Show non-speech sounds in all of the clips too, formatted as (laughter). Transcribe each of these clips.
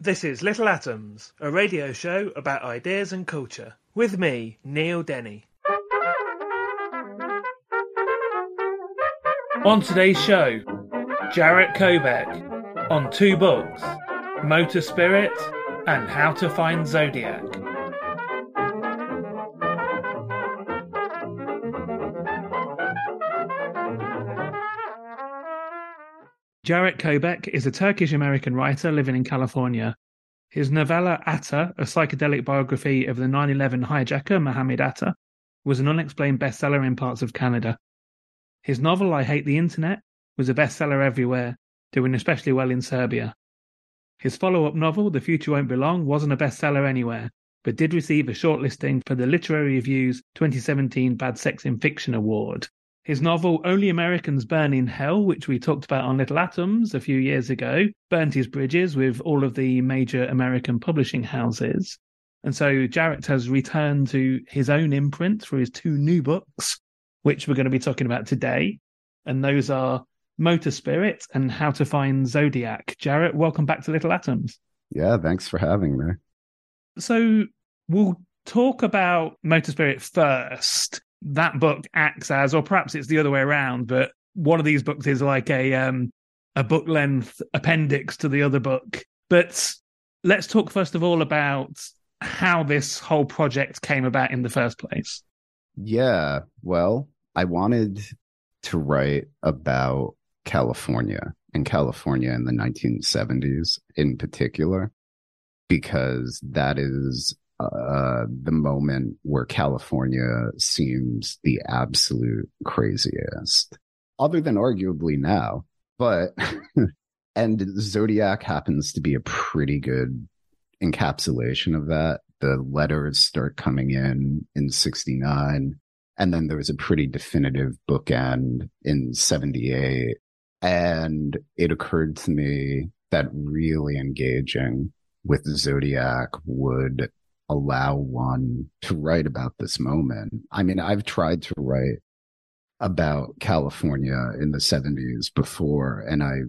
This is Little Atoms, a radio show about ideas and culture. With me, Neil Denny. On today's show, Jarett Kobek on two books Motor Spirit and How to Find Zodiac. Jarett Kobek is a Turkish American writer living in California. His novella Atta, a psychedelic biography of the 9 11 hijacker Mohammed Atta, was an unexplained bestseller in parts of Canada. His novel I Hate the Internet was a bestseller everywhere, doing especially well in Serbia. His follow up novel, The Future Won't Belong, wasn't a bestseller anywhere, but did receive a shortlisting for the Literary Review's 2017 Bad Sex in Fiction Award. His novel Only Americans Burn in Hell, which we talked about on Little Atoms a few years ago, burnt his bridges with all of the major American publishing houses. And so Jarett has returned to his own imprint for his two new books, which we're going to be talking about today. And those are Motor Spirit and How to Find Zodiac. Jarett, welcome back to Little Atoms. Yeah, thanks for having me. So we'll talk about Motor Spirit first. That book acts as, or perhaps it's the other way around, but one of these books is like a um, a book length appendix to the other book. But let's talk first of all about how this whole project came about in the first place. Yeah, well, I wanted to write about California and California in the 1970s in particular, because that is uh, the moment where California seems the absolute craziest, other than arguably now. But, (laughs) and Zodiac happens to be a pretty good encapsulation of that. The letters start coming in in 69. And then there was a pretty definitive bookend in 78. And it occurred to me that really engaging with Zodiac would allow one to write about this moment. I mean, I've tried to write about California in the 70s before, and I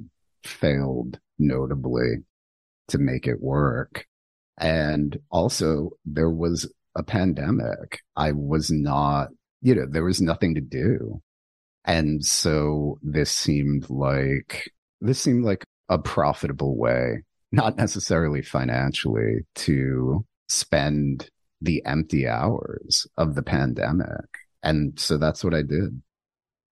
failed notably to make it work. And also, there was a pandemic. I was not, you know, there was nothing to do. And so this seemed like, this seemed like a profitable way, not necessarily financially, to spend the empty hours of the pandemic. And so that's what I did.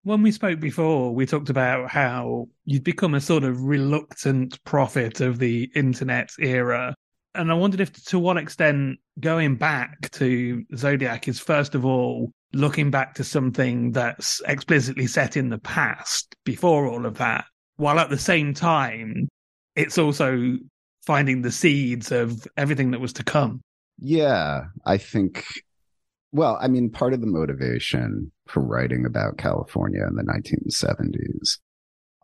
When we spoke before, we talked about how you'd become a sort of reluctant prophet of the internet era. And I wondered if, to what extent, going back to Zodiac is first of all looking back to something that's explicitly set in the past before all of that, while at the same time, it's also finding the seeds of everything that was to come. Yeah, I think, well, I mean, part of the motivation for writing about California in the 1970s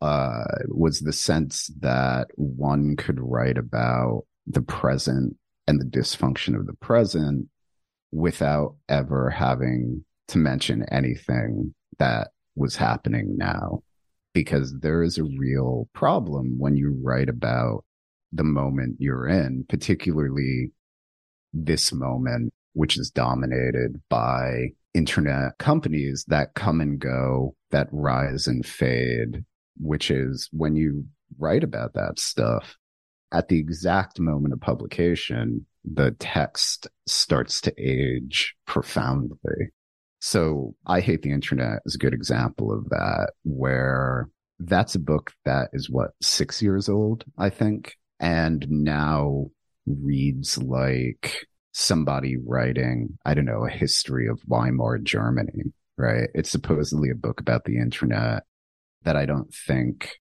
uh, was the sense that one could write about the present and the dysfunction of the present without ever having to mention anything that was happening now. Because there is a real problem when you write about the moment you're in, particularly this moment, which is dominated by internet companies that come and go, that rise and fade, which is when you write about that stuff. At the exact moment of publication, the text starts to age profoundly. So I Hate the Internet is a good example of that, where that's a book that is what, six years old, I think, and now reads like somebody writing, I don't know, a history of Weimar Germany, right? It's supposedly a book about the internet that I don't think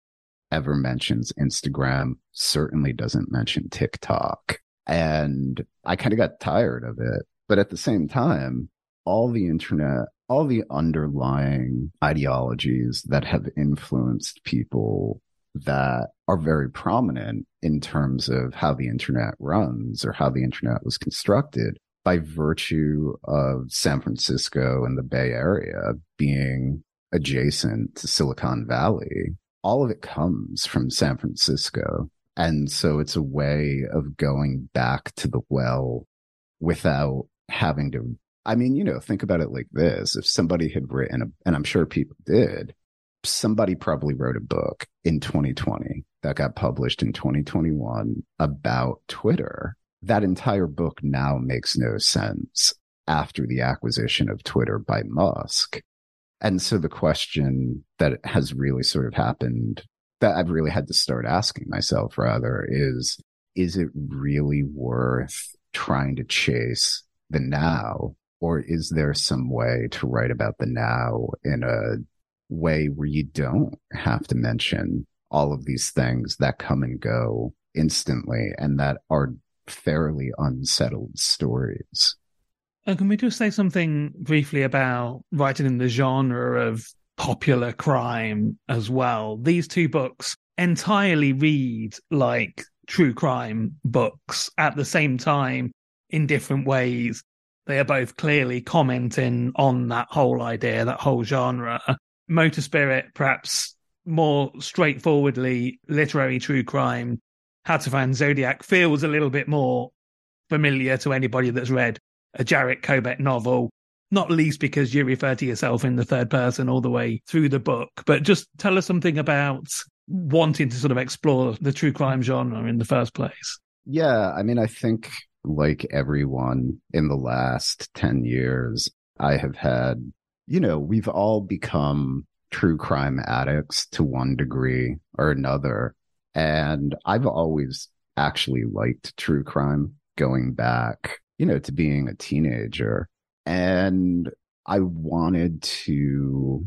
ever mentions Instagram, certainly doesn't mention TikTok. And I kind of got tired of it. But at the same time, all the internet, all the underlying ideologies that have influenced people that are very prominent in terms of how the internet runs or how the internet was constructed by virtue of San Francisco and the Bay Area being adjacent to Silicon Valley. All of it comes from San Francisco. And so it's a way of going back to the well without having to. I mean, you know, think about it like this. If somebody had written, a, and I'm sure people did, somebody probably wrote a book in 2020 that got published in 2021 about Twitter. That entire book now makes no sense after the acquisition of Twitter by Musk. And so the question that has really sort of happened that I've really had to start asking myself rather is, is it really worth trying to chase the now? Or is there some way to write about the now in a way where you don't have to mention all of these things that come and go instantly and that are fairly unsettled stories. And can we just say something briefly about writing in the genre of popular crime as well? These two books entirely read like true crime books at the same time in different ways. They are both clearly commenting on that whole idea, that whole genre. Motor Spirit, perhaps more straightforwardly literary true crime. How to Find Zodiac feels a little bit more familiar to anybody that's read a Jarett Kobek novel, not least because you refer to yourself in the third person all the way through the book. But just tell us something about wanting to sort of explore the true crime genre in the first place. Yeah, I mean, I think like everyone in the last 10 years, I have had you know, we've all become true crime addicts to one degree or another. And I've always actually liked true crime going back, you know, to being a teenager. And I wanted to,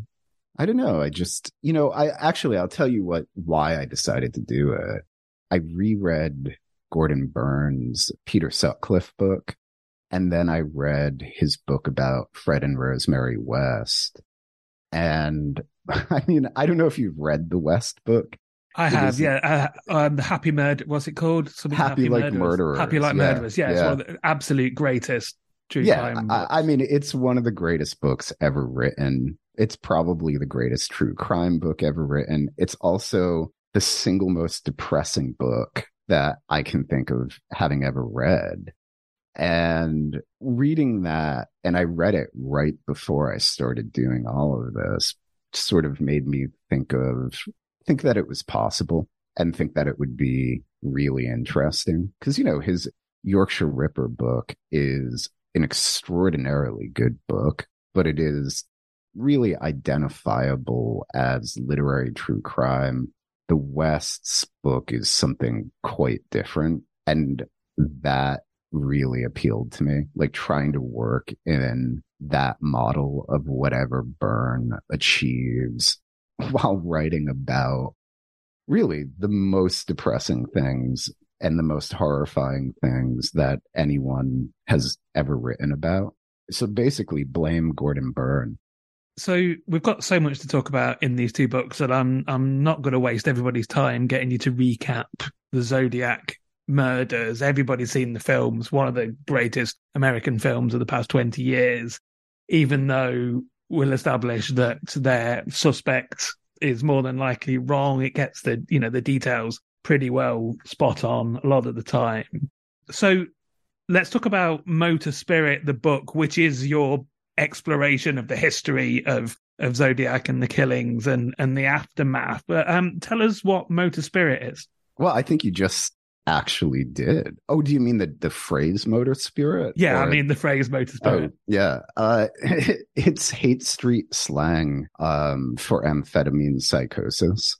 I don't know, I just, you know, I actually, I'll tell you what, why I decided to do it. I reread Gordon Burn's Peter Sutcliffe book and then I read his book about Fred and Rosemary West. And (laughs) I mean, I don't know if you've read the West book. I it have, yeah. Uh, um, the Happy Murder, what's it called? Something Happy, Happy Like Murderers. Murderers. Happy Like yeah, Murderers. Yeah, yeah. it's one of the absolute greatest true yeah, crime. I, I mean, it's one of the greatest books ever written. It's probably the greatest true crime book ever written. It's also the single most depressing book that I can think of having ever read. And reading that, and I read it right before I started doing all of this, sort of made me think of, think that it was possible and think that it would be really interesting. Cause, you know, his Yorkshire Ripper book is an extraordinarily good book, but it is really identifiable as literary true crime. The West's book is something quite different. And that really appealed to me, like trying to work in that model of whatever Burn achieves (laughs) while writing about really the most depressing things and the most horrifying things that anyone has ever written about. So basically blame Gordon Burn. So we've got so much to talk about in these two books that I'm I'm not going to waste everybody's time getting you to recap the Zodiac murders. Everybody's seen the films, one of the greatest American films of the past 20 years, even though we'll establish that their suspect is more than likely wrong. It gets the, you know, the details pretty well spot on a lot of the time. So let's talk about Motor Spirit, the book, which is your exploration of the history of of Zodiac and the killings and and the aftermath. But um, tell us what Motor Spirit is. Well, I think you just actually did. Oh, do you mean the the phrase motor spirit? Yeah, Or- I mean the phrase Motor Spirit. Oh, yeah. Uh, (laughs) it's Haight Street slang um, for amphetamine psychosis,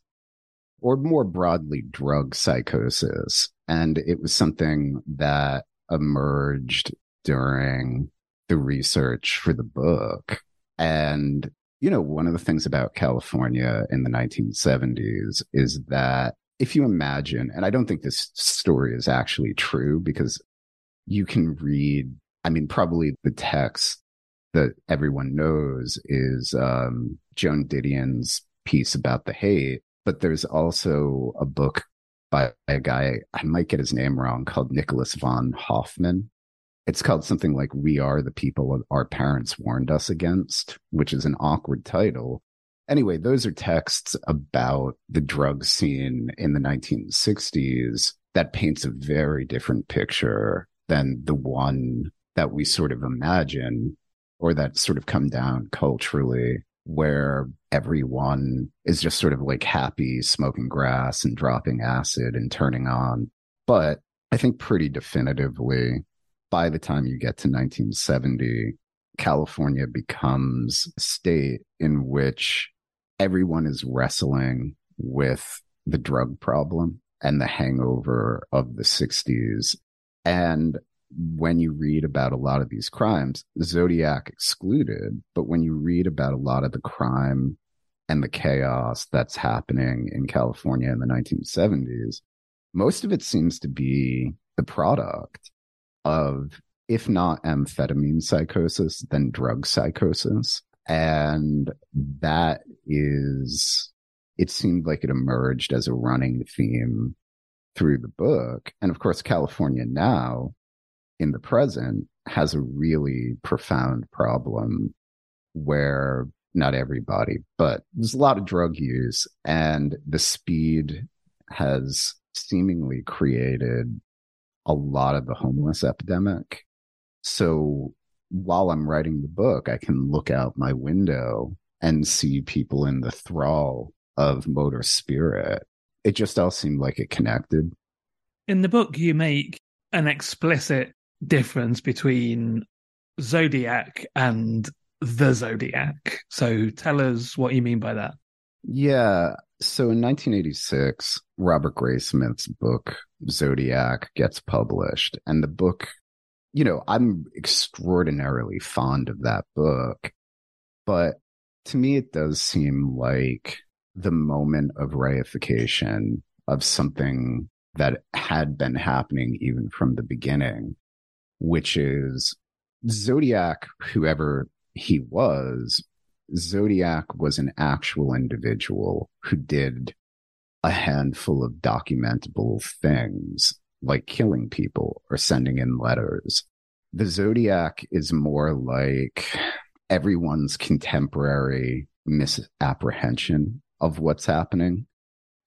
or more broadly, drug psychosis. And it was something that emerged during the research for the book. And, you know, one of the things about California in the 1970s is that if you imagine, and I don't think this story is actually true because you can read, I mean, probably the text that everyone knows is um, Joan Didion's piece about the Haight, but there's also a book by a guy, I might get his name wrong, called Nicholas von Hoffman. It's called something like We Are the People Our Parents Warned Us Against, which is an awkward title. Anyway, those are texts about the drug scene in the 1960s that paints a very different picture than the one that we sort of imagine or that sort of come down culturally where everyone is just sort of like happy smoking grass and dropping acid and turning on. But I think pretty definitively by the time you get to 1970, California becomes a state in which everyone is wrestling with the drug problem and the hangover of the 60s. And when you read about a lot of these crimes, Zodiac excluded, but when you read about a lot of the crime and the chaos that's happening in California in the 1970s, most of it seems to be the product of, if not amphetamine psychosis, then drug psychosis. And that is, it seemed like it emerged as a running theme through the book. And of course, California now in the present has a really profound problem where not everybody, but there's a lot of drug use and the speed has seemingly created a lot of the homeless epidemic. So while I'm writing the book, I can look out my window and see people in the thrall of motor spirit. It just all seemed like it connected. In the book, you make an explicit difference between Zodiac and the Zodiac. So tell us what you mean by that. Yeah. So in 1986, Robert Graysmith's book, Zodiac, gets published. And the book, you know, I'm extraordinarily fond of that book. But to me, it does seem like the moment of reification of something that had been happening even from the beginning, which is Zodiac, whoever he was, Zodiac was an actual individual who did a handful of documentable things like killing people or sending in letters. The Zodiac is more like everyone's contemporary misapprehension of what's happening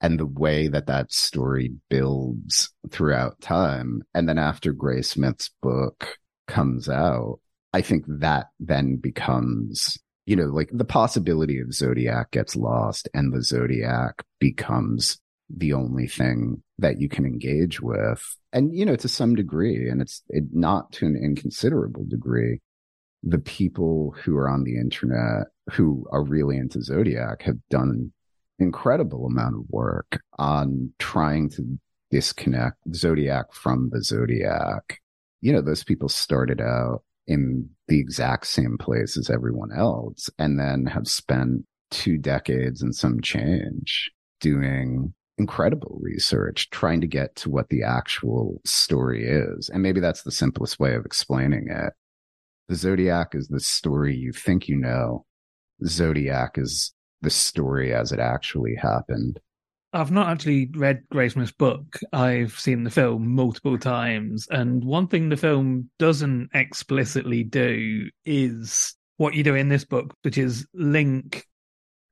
and the way that that story builds throughout time. And then after Graysmith's book comes out, I think that then becomes, you know, like the possibility of Zodiac gets lost and the Zodiac becomes the only thing that you can engage with. And, you know, to some degree, and it's it, not to an inconsiderable degree, the people who are on the internet who are really into Zodiac have done incredible amount of work on trying to disconnect Zodiac from the Zodiac. You know, those people started out in the exact same place as everyone else and then have spent two decades and some change doing incredible research trying to get to what the actual story is. And maybe that's the simplest way of explaining it. The Zodiac is the story you think you know. Zodiac is the story as it actually happened. I've not actually read Graysmith's book. I've seen the film multiple times. And one thing the film doesn't explicitly do is what you do in this book, which is link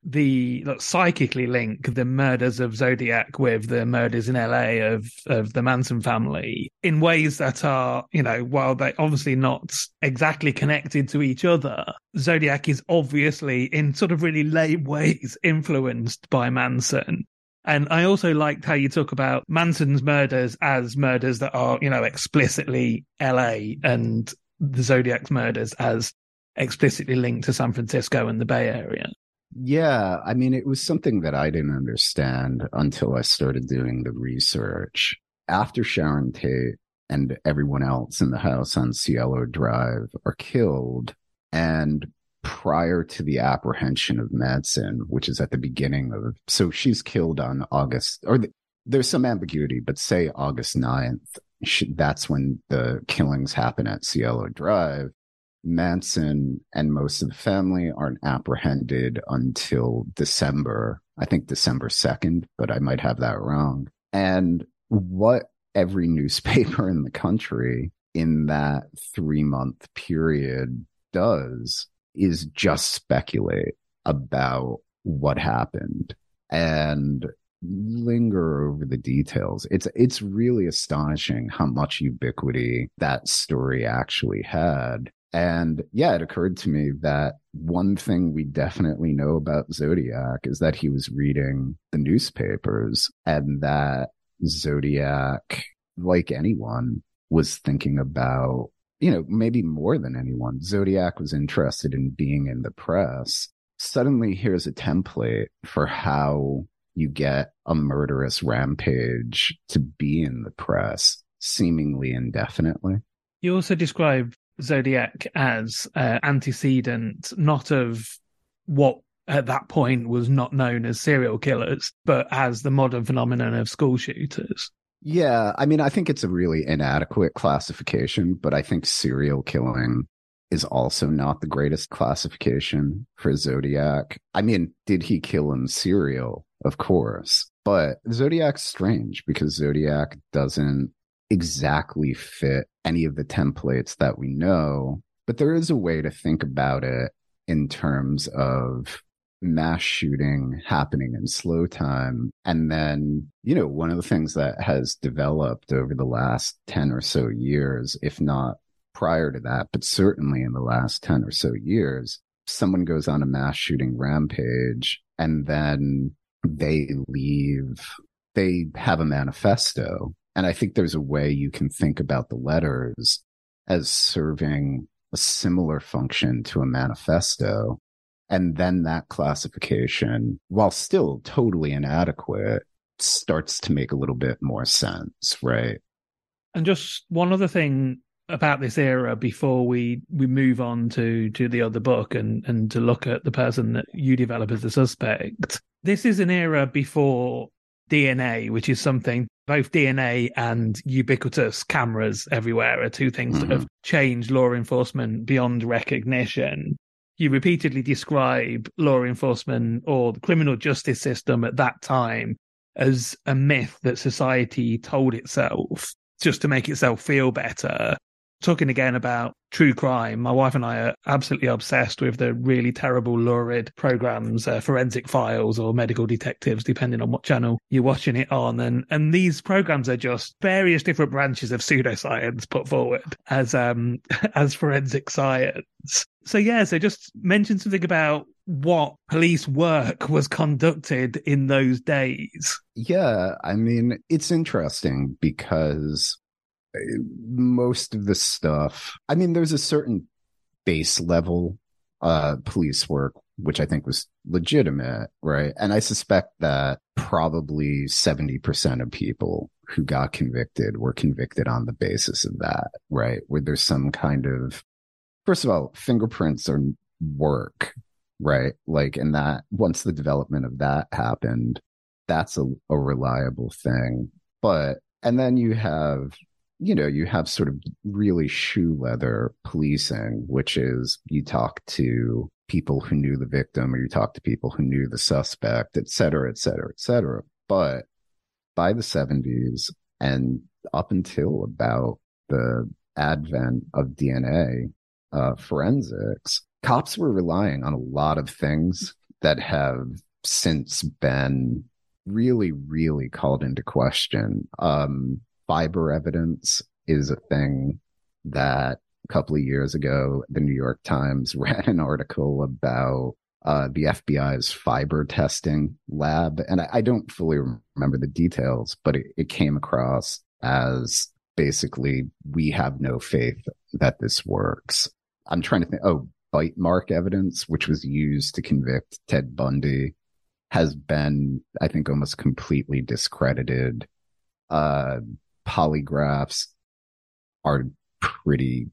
the like, psychically link the murders of Zodiac with the murders in LA of of the Manson family in ways that are, you know, while they obviously not exactly connected to each other, Zodiac is obviously in sort of really lame (laughs) ways influenced by Manson. And I also liked how you talk about Manson's murders as murders that are, you know, explicitly LA and the Zodiac's murders as explicitly linked to San Francisco and the Bay Area. Yeah, I mean, it was something that I didn't understand until I started doing the research. After Sharon Tate and everyone else in the house on Cielo Drive are killed, and prior to the apprehension of Manson, which is at the beginning of, so she's killed on August, or the, there's some ambiguity, but say August 9th, she, that's when the killings happen at Cielo Drive. Manson and most of the family aren't apprehended until December, I think December 2nd, but I might have that wrong. And what every (laughs) newspaper in the country in that three month period does is just speculate about what happened and linger over the details. It's it's really astonishing how much ubiquity that story actually had. And yeah, it occurred to me that one thing we definitely know about Zodiac is that he was reading the newspapers and that Zodiac, like anyone, was thinking about, you know, maybe more than anyone. Zodiac was interested in being in the press. Suddenly, here's a template for how you get a murderous rampage to be in the press seemingly indefinitely. You also describe Zodiac as uh, antecedent, not of what at that point was not known as serial killers, but as the modern phenomenon of school shooters. Yeah, I mean, I think it's a really inadequate classification, but I think serial killing is also not the greatest classification for Zodiac. I mean, did he kill in serial? Of course. But Zodiac's strange because Zodiac doesn't exactly fit any of the templates that we know, but there is a way to think about it in terms of mass shooting happening in slow time. And then, you know, one of the things that has developed over the last 10 or so years, if not prior to that, but certainly in the last 10 or so years, someone goes on a mass shooting rampage and then they leave, they have a manifesto and I think there's a way you can think about the letters as serving a similar function to a manifesto. And then that classification, while still totally inadequate, starts to make a little bit more sense, right? And just one other thing about this era before we we move on to to the other book and and to look at the person that you develop as the suspect. This is an era before DNA, which is something both DNA and ubiquitous cameras everywhere are two things mm-hmm. that have changed law enforcement beyond recognition. You repeatedly describe law enforcement or the criminal justice system at that time as a myth that society told itself just to make itself feel better talking again about true crime, my wife and I are absolutely obsessed with the really terrible, lurid programs, uh, forensic files or medical detectives, depending on what channel you're watching it on. And, and these programs are just various different branches of pseudoscience put forward as, um, (laughs) as forensic science. So yeah, so just mention something about what police work was conducted in those days. Yeah, I mean, it's interesting because most of the stuff. I mean, there's a certain base level uh, police work, which I think was legitimate, right? And I suspect that probably 70% of people who got convicted were convicted on the basis of that, right? Where there's some kind of, first of all, fingerprints are work, right? Like, and that once the development of that happened, that's a, a reliable thing. But, and then you have you know, you have sort of really shoe leather policing, which is you talk to people who knew the victim or you talk to people who knew the suspect, et cetera, et cetera, et cetera. But by the 70s and up until about the advent of DNA uh, forensics, cops were relying on a lot of things that have since been really, really called into question. Um, fiber evidence is a thing that a couple of years ago, the New York Times (laughs) ran an article about uh, the FBI's fiber testing lab. And I, I don't fully remember the details, but it, it came across as basically, we have no faith that this works. I'm trying to think, oh, bite mark evidence, which was used to convict Ted Bundy, has been, I think, almost completely discredited. Uh, polygraphs are pretty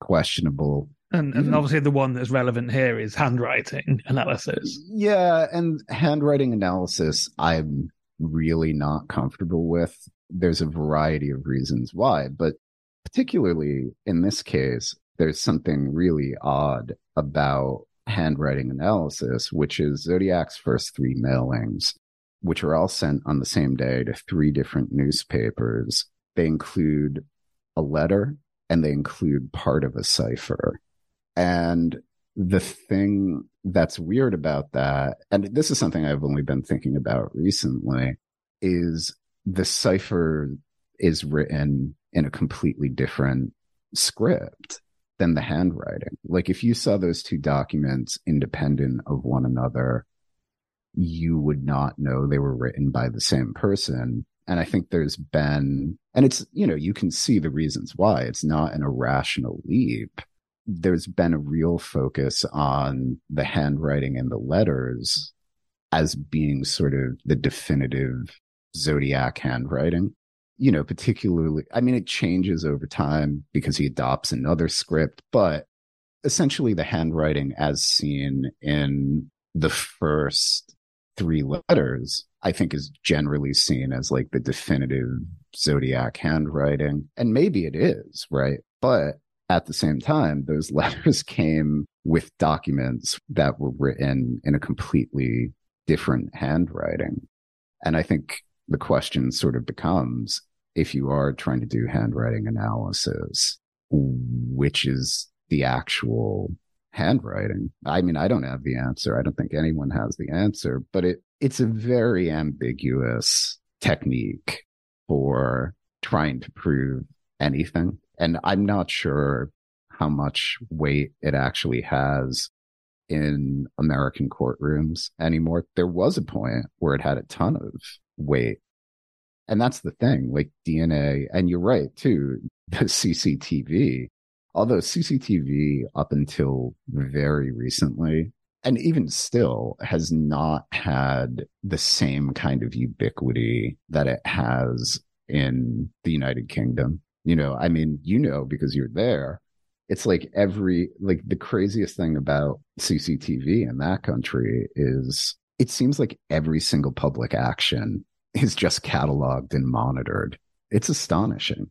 questionable. And, and obviously, the one that's relevant here is handwriting analysis. Yeah, and handwriting analysis, I'm really not comfortable with. There's a variety of reasons why, but particularly in this case, there's something really odd about handwriting analysis, which is Zodiac's first three mailings, which are all sent on the same day to three different newspapers. They include a letter and they include part of a cipher. And the thing that's weird about that, and this is something I've only been thinking about recently, is the cipher is written in a completely different script than the handwriting. Like if you saw those two documents independent of one another, you would not know they were written by the same person. And I think there's been, and it's, you know, you can see the reasons why it's not an irrational leap. There's been a real focus on the handwriting and the letters as being sort of the definitive zodiac handwriting you know, particularly, I mean, it changes over time because he adopts another script, but essentially the handwriting as seen in the first three letters, I think is generally seen as like the definitive zodiac handwriting. And maybe it is, right? But at the same time, those (laughs) letters came with documents that were written in a completely different handwriting. And I think the question sort of becomes if you are trying to do handwriting analysis, which is the actual handwriting. I mean, I don't have the answer. I don't think anyone has the answer, but it it's a very ambiguous technique for trying to prove anything. And I'm not sure how much weight it actually has in American courtrooms anymore. There was a point where it had a ton of weight and that's the thing, like DNA, and you're right too, (laughs) the CCTV, although CCTV up until very recently, and even still has not had the same kind of ubiquity that it has in the United Kingdom. You know, I mean, you know, because you're there. It's like every, like the craziest thing about CCTV in that country is it seems like every single public action is just cataloged and monitored. It's astonishing.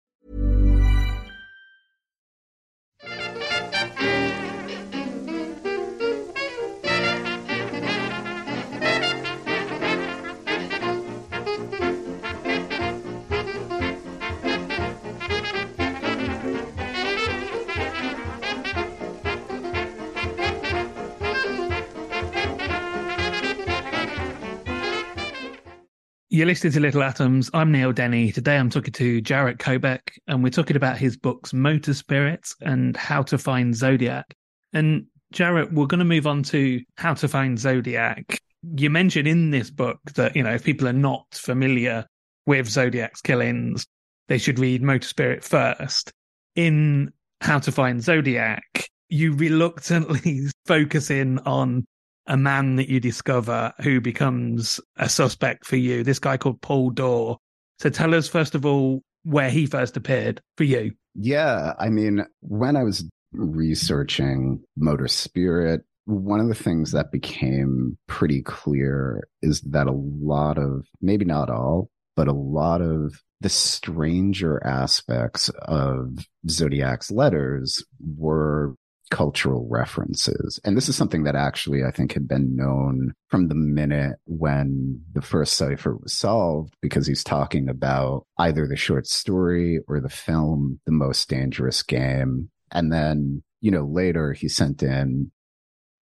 You're listening to Little Atoms. I'm Neil Denny. Today I'm talking to Jarett Kobek, and we're talking about his books Motor Spirits and How to Find Zodiac. And Jarett, we're going to move on to How to Find Zodiac. You mentioned in this book that, you know, if people are not familiar with Zodiac's killings, they should read Motor Spirit first. In How to Find Zodiac, you reluctantly (laughs) focus in on a man that you discover who becomes a suspect for you, this guy called Paul Doerr. So tell us, first of all, where he first appeared for you. Yeah. I mean, when I was researching Motor Spirit, one of the things that became pretty clear is that a lot of, maybe not all, but a lot of the stranger aspects of Zodiac's letters were cultural references. And this is something that actually I think had been known from the minute when the first cipher was solved, because he's talking about either the short story or the film, The Most Dangerous Game. And then, you know, later he sent in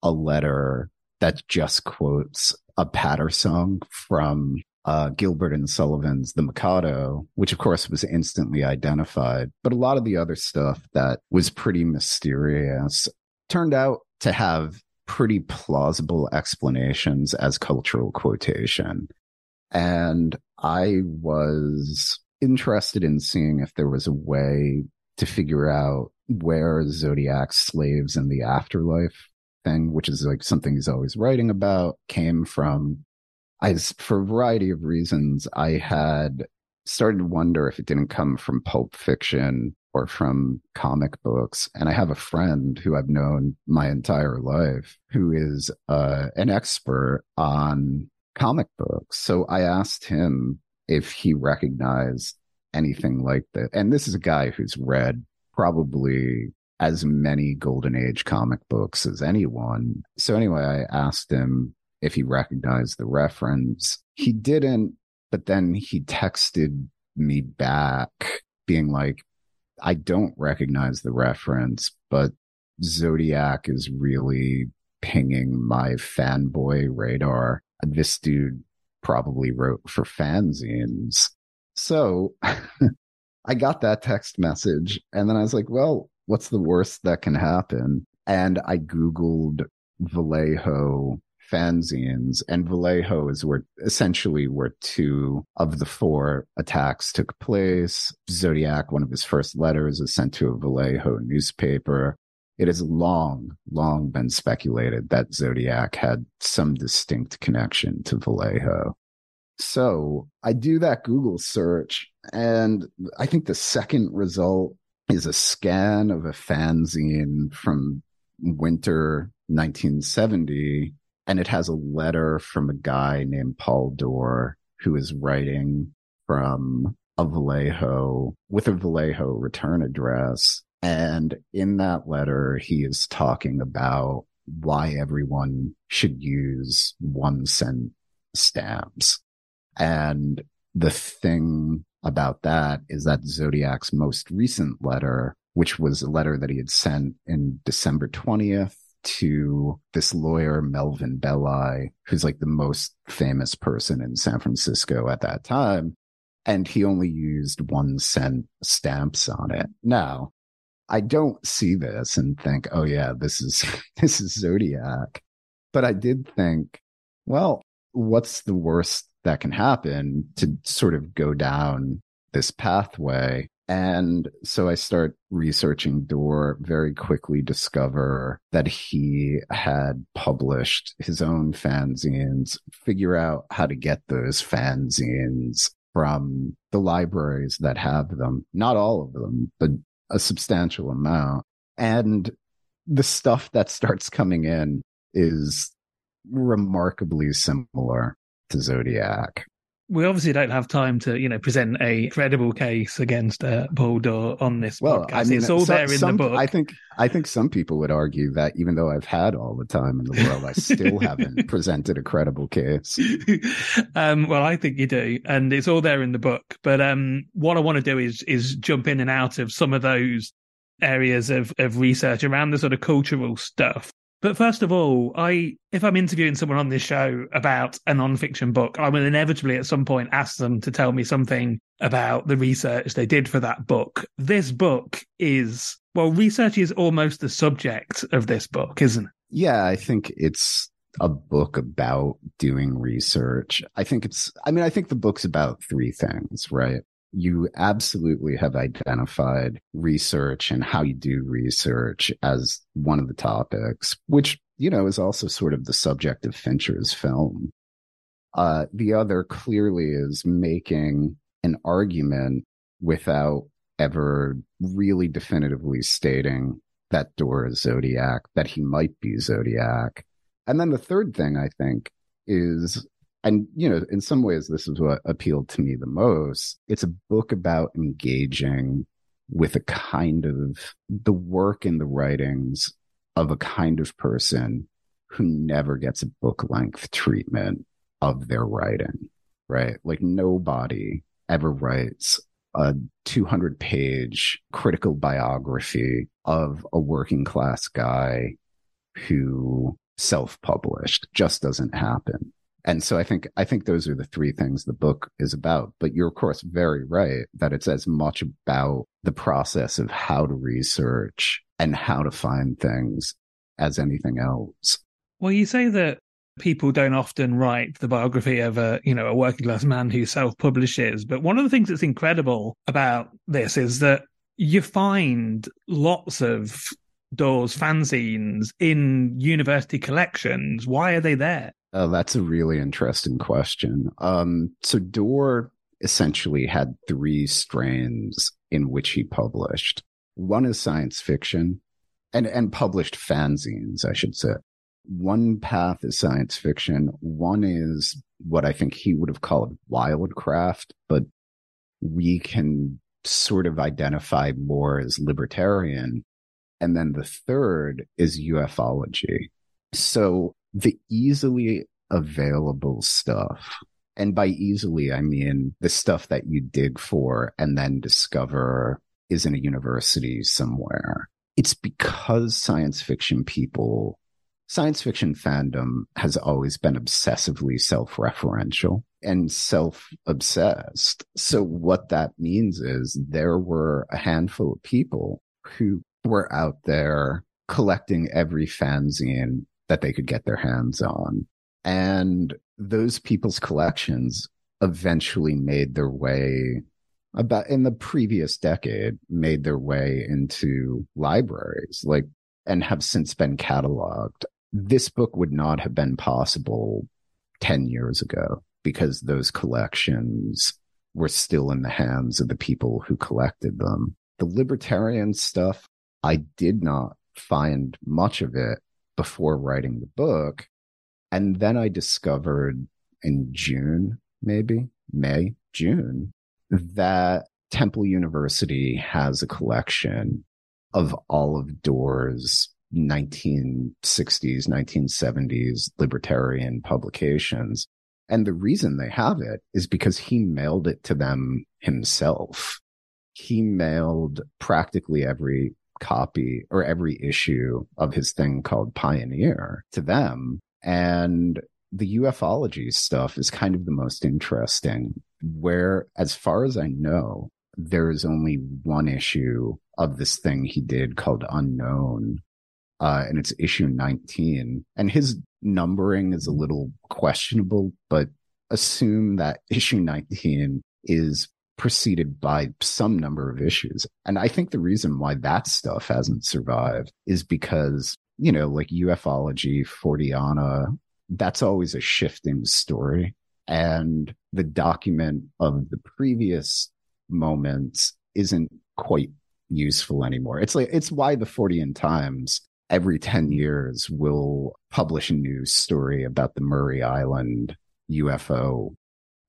a letter that just quotes a patter song from uh, Gilbert and Sullivan's The Mikado, which of course was instantly identified. But a lot of the other stuff that was pretty mysterious turned out to have pretty plausible explanations as cultural quotation. And I was interested in seeing if there was a way to figure out where Zodiac slaves in the afterlife thing, which is like something he's always writing about, came from. I, for a variety of reasons, I had started to wonder if it didn't come from pulp fiction or from comic books. And I have a friend who I've known my entire life who is uh, an expert on comic books. So I asked him if he recognized anything like that. And this is a guy who's read probably as many golden age comic books as anyone. So anyway, I asked him if he recognized the reference. He didn't, but then he texted me back being like, I don't recognize the reference, but Zodiac is really pinging my fanboy radar. This dude probably wrote for fanzines. So (laughs) I got that text message and then I was like, well, what's the worst that can happen? And I Googled Vallejo fanzines and Vallejo is where essentially where two of the four attacks took place. Zodiac, one of his first letters is sent to a Vallejo newspaper. It has long, long been speculated that Zodiac had some distinct connection to Vallejo. So I do that Google search, and I think the second result is a scan of a fanzine from winter 1970 and it has a letter from a guy named Paul Doerr who is writing from a Vallejo with a Vallejo return address. And in that letter, he is talking about why everyone should use one cent stamps. And the thing about that is that Zodiac's most recent letter, which was a letter that he had sent in December 20th to this lawyer, Melvin Belli, who's like the most famous person in San Francisco at that time. And he only used one cent stamps on it. Now, I don't see this and think, oh yeah, this is, (laughs) this is Zodiac. But I did think, well, what's the worst that can happen to sort of go down this pathway? And so I start researching Doerr, very quickly discover that he had published his own fanzines, figure out how to get those fanzines from the libraries that have them. Not all of them, but a substantial amount. And the stuff that starts coming in is remarkably similar to Zodiac we obviously don't have time to, you know, present a credible case against uh, Paul Doerr on this well, podcast. I mean, it's all some, there in some, the book. I think I think some people would argue that even though I've had all the time in the world, I still (laughs) haven't presented a credible case. (laughs) um, well, I think you do, and it's all there in the book. But um, what I want to do is is jump in and out of some of those areas of of research around the sort of cultural stuff. But first of all, I if I'm interviewing someone on this show about a nonfiction book, I will inevitably at some point ask them to tell me something about the research they did for that book. This book is well, research is almost the subject of this book, isn't it? Yeah, I think it's a book about doing research. I think it's, I mean, I think the book's about three things, right? You absolutely have identified research and how you do research as one of the topics, which, you know, is also sort of the subject of Fincher's film. Uh, the other clearly is making an argument without ever really definitively stating that Doerr is Zodiac, that he might be Zodiac. And then the third thing I think is, and you know, in some ways, this is what appealed to me the most. It's a book about engaging with a kind of the work and the writings of a kind of person who never gets a book length treatment of their writing, right? Like nobody ever writes a 200 page critical biography of a working class guy who self published just doesn't happen. And so I think I think those are the three things the book is about. But you're of course very right that it's as much about the process of how to research and how to find things as anything else. Well, you say that people don't often write the biography of a you know a working class man who self publishes but one of the things that's incredible about this is that you find lots of Doerr's fanzines in university collections why are they there oh that's a really interesting question um so Doerr essentially had three strains in which he published one is science fiction and and published fanzines i should say one path is science fiction. One is what I think he would have called wildcraft, but we can sort of identify more as libertarian. And then the third is ufology. So the easily available stuff, and by easily, I mean the stuff that you dig for and then discover is in a university somewhere. It's because science fiction people science fiction fandom has always been obsessively self-referential and self-obsessed. So what that means is there were a handful of people who were out there collecting every fanzine that they could get their hands on. And those people's collections eventually made their way about in the previous decade made their way into libraries like and have since been cataloged this book would not have been possible 10 years ago because those collections were still in the hands of the people who collected them. The libertarian stuff, I did not find much of it before writing the book. And then I discovered in June, maybe May, June, that Temple University has a collection of all of Doerr's 1960s, 1970s libertarian publications. And the reason they have it is because he mailed it to them himself. He mailed practically every copy or every issue of his thing called Pioneer to them. And the ufology stuff is kind of the most interesting, where, as far as I know, there is only one issue of this thing he did called Unknown, uh, and it's issue 19. And his numbering is a little questionable, but assume that (laughs) issue 19 is preceded by some number of issues. And I think the reason why that stuff hasn't survived is because, you know, like ufology, Forteana, that's always a shifting story. And the document of the previous moments isn't quite useful anymore. It's like, it's why the Fortean Times every 10 years will publish a news story about the Maury Island UFO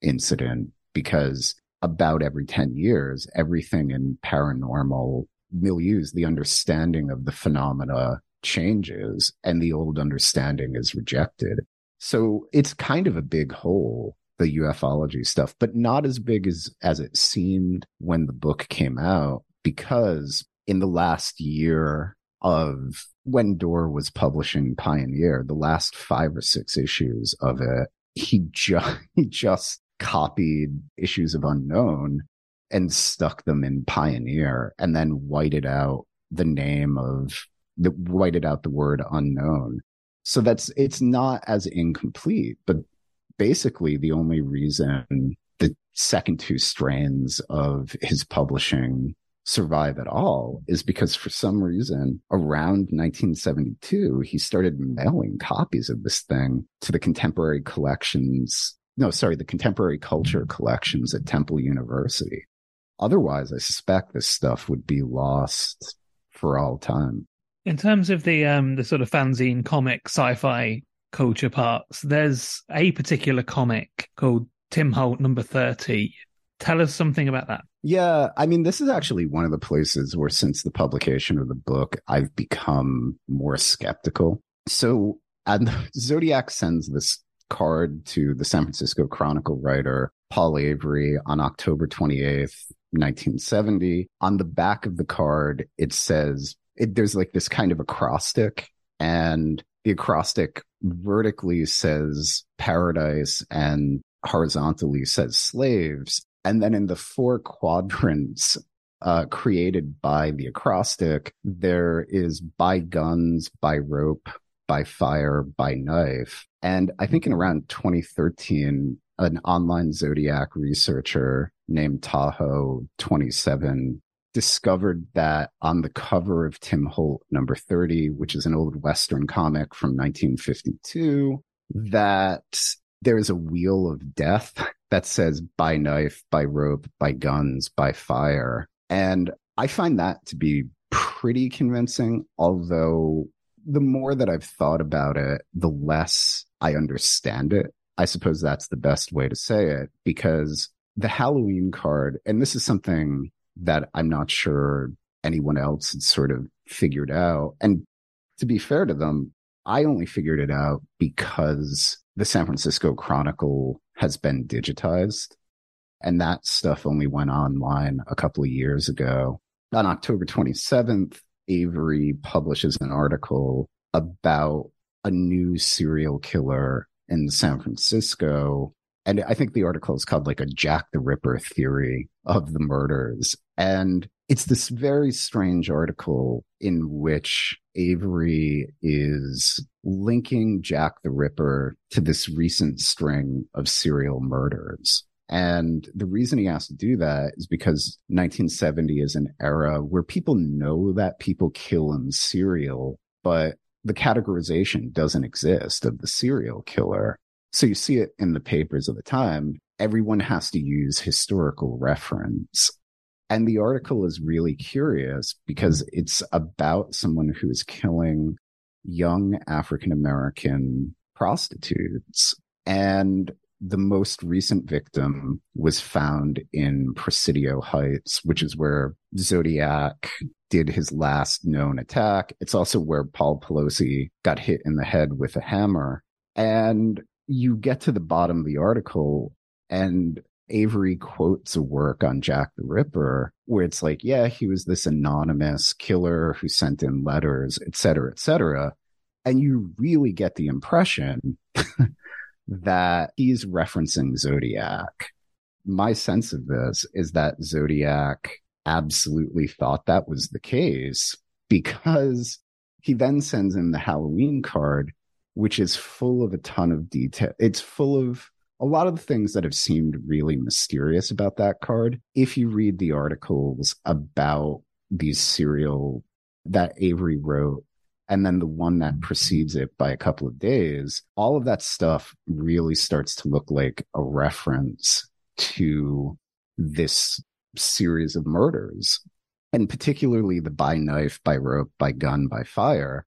incident because about every 10 years, everything in paranormal milieux, the understanding of the phenomena changes and the old understanding is rejected. So it's kind of a big hole, the ufology stuff, but not as big as, as it seemed when the book came out because in the last year of when Doerr was publishing Pioneer, the last five or six issues of it, he just (laughs) he just copied issues of Unknown and stuck them in Pioneer and then whited out the name of the whited out the word unknown. So that's it's not as incomplete, but basically the only reason the second two strands of his publishing survive at all is because for some reason around 1972 he started mailing copies of this thing to the contemporary collections no sorry the contemporary culture collections at temple university. Otherwise i suspect this stuff would be lost for all time. In terms of the um the sort of fanzine comic sci-fi culture parts there's a particular comic called tim holt number 30 tell us something about that. Yeah, I mean, this is actually one of the places where, since the publication of the book, I've become more skeptical. So, and (laughs) Zodiac sends this card to the San Francisco Chronicle writer Paul Avery on October 28th, 1970. On the back of the card, it says, it, there's like this kind of acrostic, and the acrostic vertically says paradise and horizontally says slaves. And then in the four quadrants uh, created by the acrostic, there is by guns, by rope, by fire, by knife. And I think in around 2013, an online Zodiac researcher named Tahoe 27 discovered that on the cover of Tim Holt number 30, which is an old Western comic from 1952, that there's a wheel of death that says by knife, by rope, by guns, by fire. And I find that to be pretty convincing, although the more that I've thought about it, the less I understand it. I suppose that's the best way to say it because the Halloween card, and this is something that I'm not sure anyone else had sort of figured out. And to be fair to them, I only figured it out because the San Francisco Chronicle has been digitized. And that stuff only went online a couple of years ago. On October 27th, Avery publishes an article about a new serial killer in San Francisco. And I think the article is called like a Jack the Ripper theory of the murders. And it's this very strange article in which Avery is linking Jack the Ripper to this recent string of serial murders. And the reason he has to do that is because 1970 is an era where people know that people kill in serial, but the categorization doesn't exist of the serial killer. So you see it in the papers of the time. Everyone has to use historical reference. And the article is really curious because it's about someone who is killing young African American prostitutes. And the most recent victim was found in Presidio Heights, which is where Zodiac did his last known attack. It's also where Paul Pelosi got hit in the head with a hammer. And you get to the bottom of the article, and Avery quotes a work on Jack the Ripper where it's like, yeah, he was this anonymous killer who sent in letters, et cetera, et cetera. And you really get the impression (laughs) that he's referencing Zodiac. My sense of this is that Zodiac absolutely thought that was the case because he then sends in the Halloween card, which is full of a ton of detail. It's full of a lot of the things that have seemed really mysterious about that card, if you read the articles about these serial that Avery wrote, and then the one that precedes it by a couple of days, all of that stuff really starts to look like a reference to this series of murders, and particularly the by knife, by rope, by gun, by fire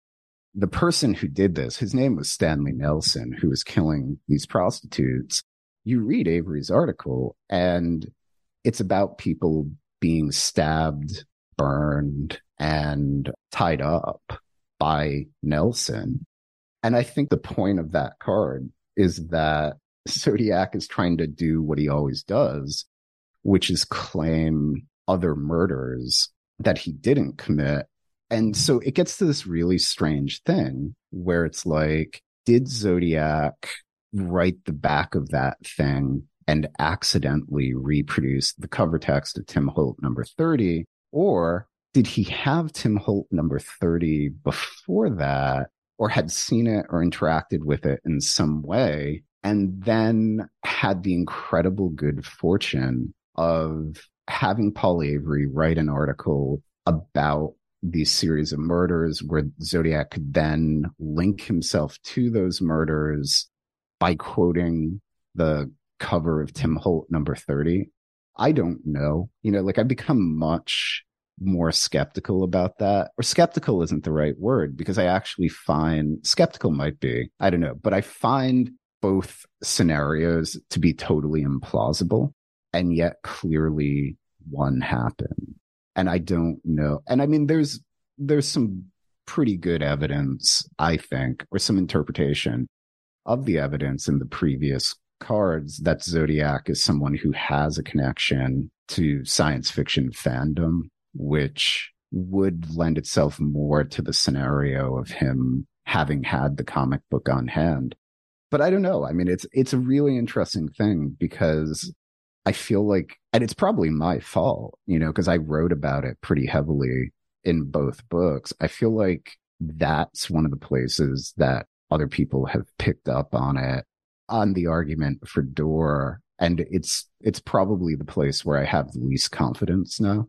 the person who did this, his name was Stanley Nelson, who was killing these prostitutes. You read Avery's article, and it's about people being stabbed, burned, and tied up by Nelson. And I think the point of that card is that Zodiac is trying to do what he always does, which is claim other murders that he didn't commit And so it gets to this really strange thing where it's like, did Zodiac write the back of that thing and accidentally reproduce the cover text of Tim Holt number 30? Or did he have Tim Holt number 30 before that or had seen it or interacted with it in some way and then had the incredible good fortune of having Paul Avery write an article about these series of murders where Zodiac could then link himself to those murders by quoting the cover of Tim Holt number 30. I don't know. You know, like I've become much more skeptical about that. Or skeptical isn't the right word because I actually find skeptical might be, I don't know, but I find both scenarios to be totally implausible and yet clearly one happened. And I don't know. And I mean, there's, there's some pretty good evidence, I think, or some interpretation of the evidence in the previous cards that Zodiac is someone who has a connection to science fiction fandom, which would lend itself more to the scenario of him having had the comic book on hand. But I don't know. I mean, it's it's a really interesting thing because I feel like, and it's probably my fault, you know, because I wrote about it pretty heavily in both books. I feel like that's one of the places that other people have picked up on it on the argument for Doerr. And it's, it's probably the place where I have the least confidence now.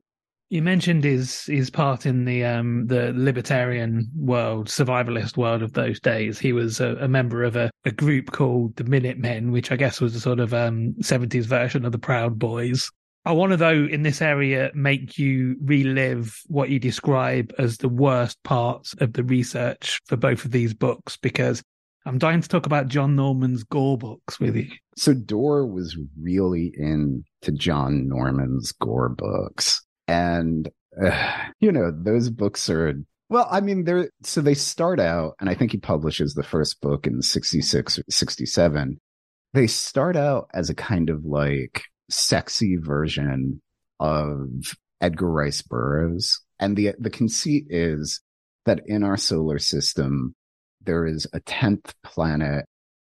You mentioned his his part in the um the libertarian world, survivalist world of those days. He was a, a member of a, a group called the Minutemen, which I guess was a sort of um seventies version of the Proud Boys. I want to, though, in this area, make you relive what you describe as the worst parts of the research for both of these books, because I'm dying to talk about John Norman's Gor books with you. So Doerr was really into John Norman's Gor books. And, uh, you know, those books are, well, I mean, they're, so they start out, and I think he publishes the first book in 66 or 67. They start out as a kind of like sexy version of Edgar Rice Burroughs. And the, the conceit is that in our solar system, there is a 10th planet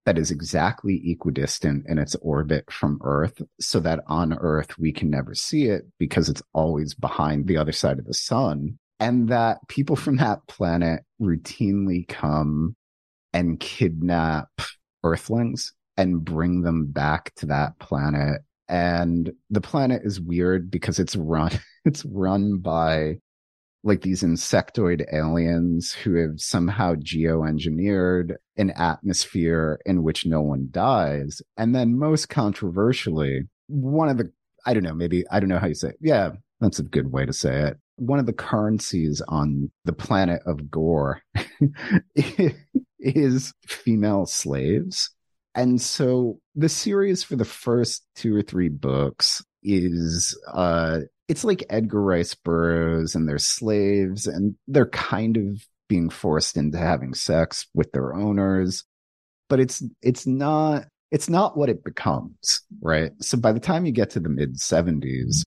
that is exactly equidistant in its orbit from Earth so that on Earth we can never see it because it's always behind the other side of the sun. And that people from that planet routinely come and kidnap Earthlings and bring them back to that planet. And the planet is weird because it's run, (laughs) it's run by like these insectoid aliens who have somehow geoengineered an atmosphere in which no one dies. And then most controversially, one of the, I don't know, maybe, I don't know how you say it. Yeah, that's a good way to say it. One of the currencies on the planet of Gor (laughs) is female slaves. And so the series for the first two or three books is uh it's like Edgar Rice Burroughs and they're slaves and they're kind of being forced into having sex with their owners. But it's it's not it's not what it becomes, right? So by the time you get to the mid 70s,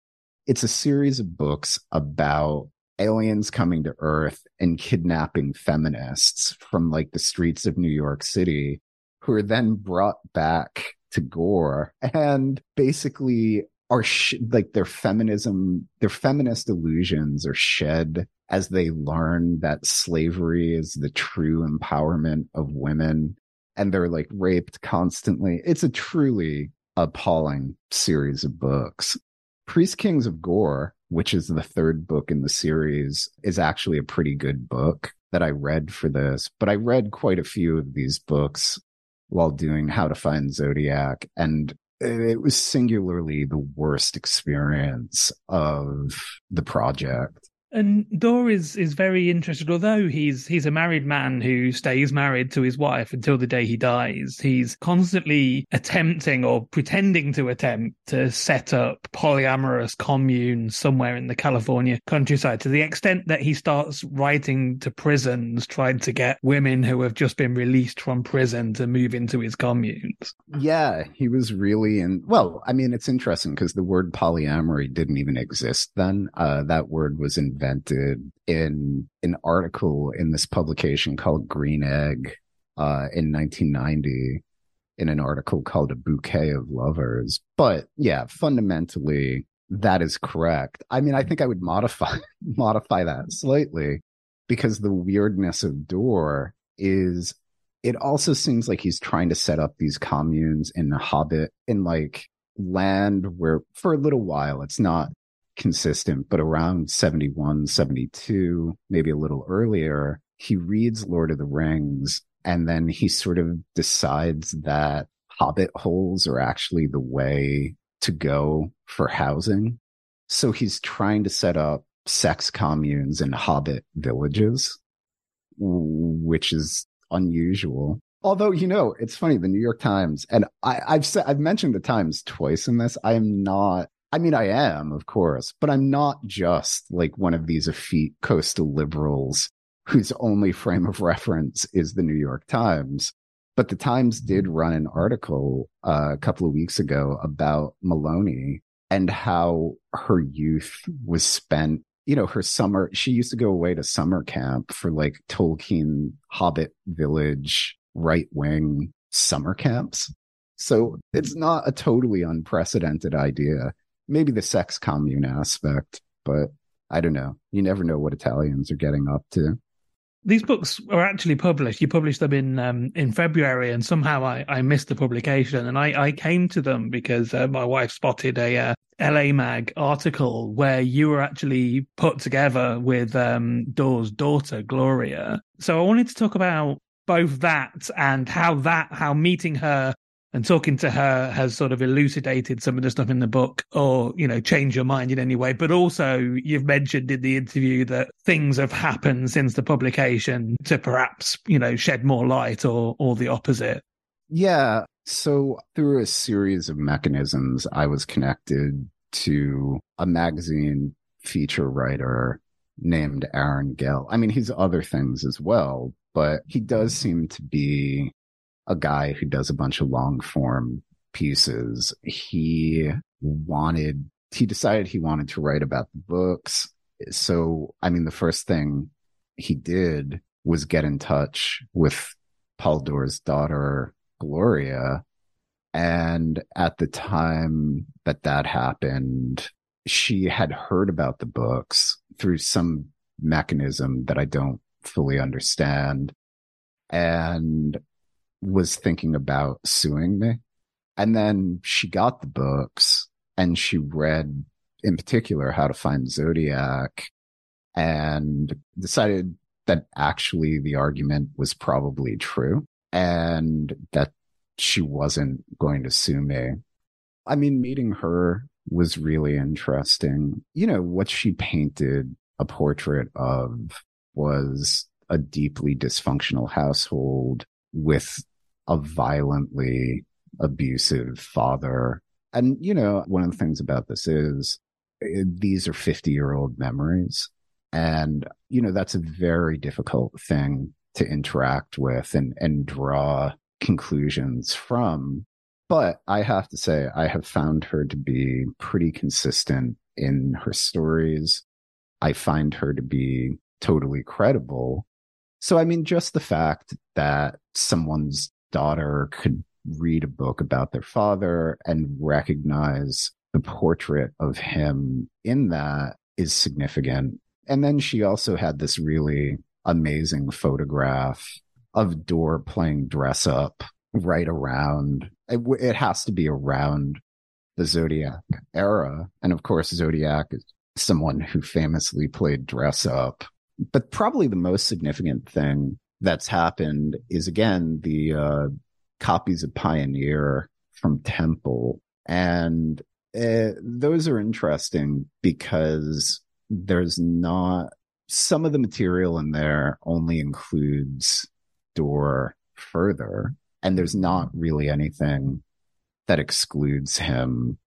it's a series of books about aliens coming to Earth and kidnapping feminists from like the streets of New York City, who are then brought back to Gor and basically are sh- like their feminism, their feminist illusions are shed as they learn that slavery is the true empowerment of women and they're like raped constantly. It's a truly appalling series of books. Priest Kings of Gor, which is the third book in the series, is actually a pretty good book that I read for this, but I read quite a few of these books while doing How to Find Zodiac. And it was singularly the worst experience of the project. And Doerr is is very interested. Although he's he's a married man who stays married to his wife until the day he dies, he's constantly attempting or pretending to attempt to set up polyamorous communes somewhere in the California countryside. To the extent that he starts writing to prisons, trying to get women who have just been released from prison to move into his communes. Yeah, he was really in. Well, I mean, it's interesting because the word polyamory didn't even exist then. Uh, that word was invented invented in an article in this publication called Green Egg uh, in 1990 in an article called A Bouquet of Lovers. But yeah, fundamentally, that is correct. I mean, I think I would modify (laughs) modify that slightly because the weirdness of Doerr is it also seems like he's trying to set up these communes in the Hobbit in like land where for a little while it's not consistent, but around 71, 72, maybe a little earlier, he reads Lord of the Rings and then he sort of decides that hobbit holes are actually the way to go for housing. So he's trying to set up sex communes and hobbit villages, which is unusual. Although, you know, it's funny, the New York Times, and I, I've said, I've mentioned the Times twice in this. I am not, I mean, I am, of course, but I'm not just like one of these effete coastal liberals whose only frame of reference is the New York Times. But the Times did run an article uh, a couple of weeks ago about Meloni and how her youth was spent. You know, her summer, she used to go away to summer camp for like Tolkien Hobbit Village right wing summer camps. So it's not a totally unprecedented idea. Maybe the sex commune aspect, but I don't know. You never know what Italians are getting up to these books are actually published. You published them in um, in February, and somehow I, I missed the publication. And I, I came to them because uh, my wife spotted a uh, LA Mag article where you were actually put together with um, Doerr's daughter Gloria. So I wanted to talk about both that and how that how meeting her and talking to her has sort of elucidated some of the stuff in the book or you know change your mind in any way. But also you've mentioned in the interview that things have happened since the publication to perhaps you know shed more light or or the opposite. Yeah. So through a series of mechanisms i was connected to a magazine feature writer named aaron gell i mean he's other things as well but he does seem to be a guy who does a bunch of long form pieces. He wanted, he decided he wanted to write about the books. So, I mean, the first thing he did was get in touch with Paul Doerr's daughter, Gloria. And at the time that that happened, she had heard about the books through some mechanism that I don't fully understand. And was thinking about suing me. And then she got the books and she read in particular how to find Zodiac and decided that actually the argument was probably true and that she wasn't going to sue me. I mean, meeting her was really interesting. You know, what she painted a portrait of was a deeply dysfunctional household with a violently abusive father. And, you know, one of the things about this is eh, these are 50 year old memories. And, you know, that's a very difficult thing to interact with and, and draw conclusions from. But I have to say, I have found her to be pretty consistent in her stories. I find her to be totally credible. So, I mean, just the fact that someone's daughter could read a book about their father and recognize the portrait of him in that is significant. And then she also had this really amazing photograph of Doerr playing dress up right around. It, it has to be around the Zodiac era. And of course, Zodiac is someone who famously played dress up. But probably the most significant thing that's happened is again the uh, copies of Pioneer from Temple, and uh, those are interesting because there's not some of the material in there only includes Doerr further, and there's not really anything that excludes him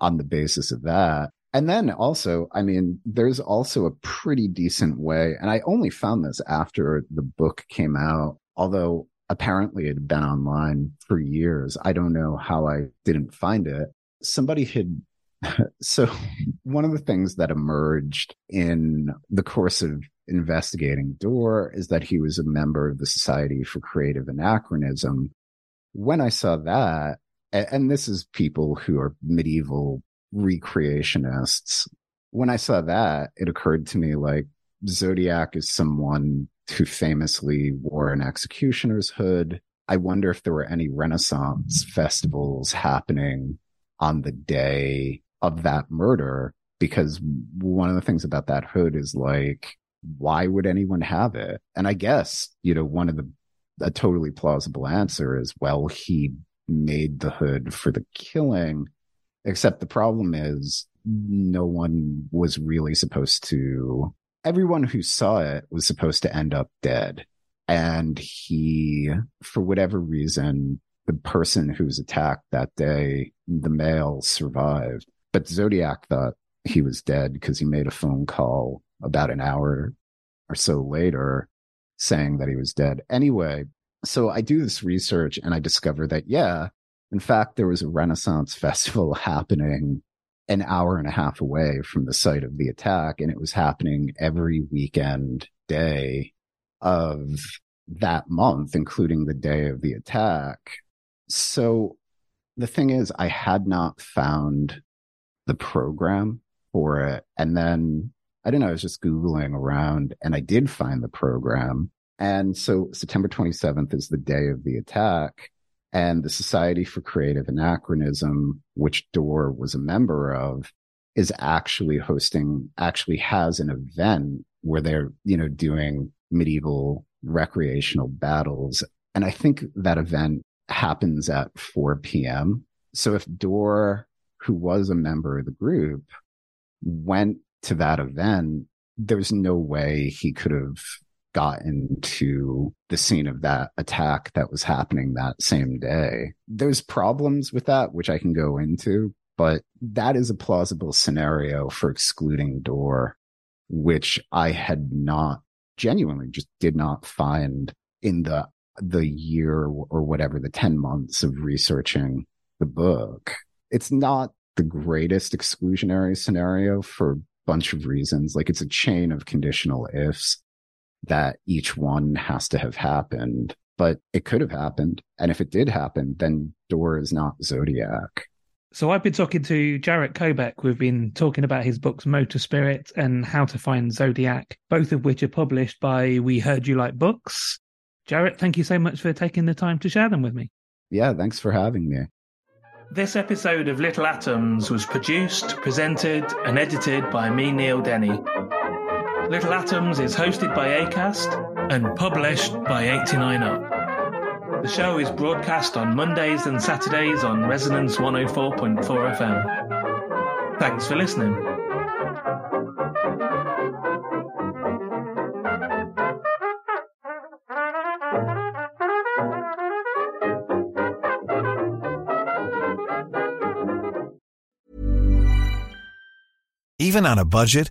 on the basis of that. And then also, I mean, there's also a pretty decent way, and I only found this after the book came out, although apparently it had been online for years. I don't know how I didn't find it. Somebody had, (laughs) so one of the things that emerged in the course of investigating Doerr is that he was a member of the Society for Creative Anachronism. When I saw that, and this is people who are medieval recreationists, when I saw that, it occurred to me like Zodiac is someone who famously wore an executioner's hood. I wonder if there were any Renaissance festivals happening on the day of that murder, because one of the things about that hood is like, why would anyone have it? And I guess, you know, one of the, a totally plausible answer is, well, he made the hood for the killing. Except the problem is no one was really supposed to everyone who saw it was supposed to end up dead. And he, for whatever reason, the person who was attacked that day, the male survived. But Zodiac thought he was dead because he made a phone call about an hour or so later saying that he was dead. Anyway, so I do this research and I discover that, yeah, in fact, there was a Renaissance (laughs) festival happening an hour and a half away from the site of the attack. And it was happening every weekend day of that month, including the day of the attack. So the thing is, I had not found the program for it. And then I don't know, I was just Googling around and I did find the program. And so September 27th is the day of the attack and the Society for Creative Anachronism, which Doerr was a member of, is actually hosting, actually has an event where they're, you know, doing medieval recreational battles. And I think that event happens at 4 p.m. So if Doerr, who was a member of the group, went to that event, there's no way he could have gotten into the scene of that attack that was happening that same day. There's problems with that, which I can go into, but that is a plausible scenario for excluding Doerr, which I had not genuinely just did not find in the the year or whatever the 10 months of researching the book. It's not the greatest exclusionary scenario for a bunch of reasons. Like it's a chain of conditional ifs that each one has to have happened, but it could have happened. And if it did happen, then Doerr is not Zodiac. So I've been talking to Jarett Kobek. We've been talking about his books Motor Spirit and How to Find Zodiac, both of which are published by We Heard You Like Books. Jarett, thank you so much for taking the time to share them with me. Yeah, thanks for having me. This episode of Little Atoms was produced, presented, and edited by me, Neil Denny. Little Atoms is hosted by ACAST and published by 89UP. The show is broadcast on Mondays and Saturdays on Resonance 104.4 FM. Thanks for listening. Even on a budget,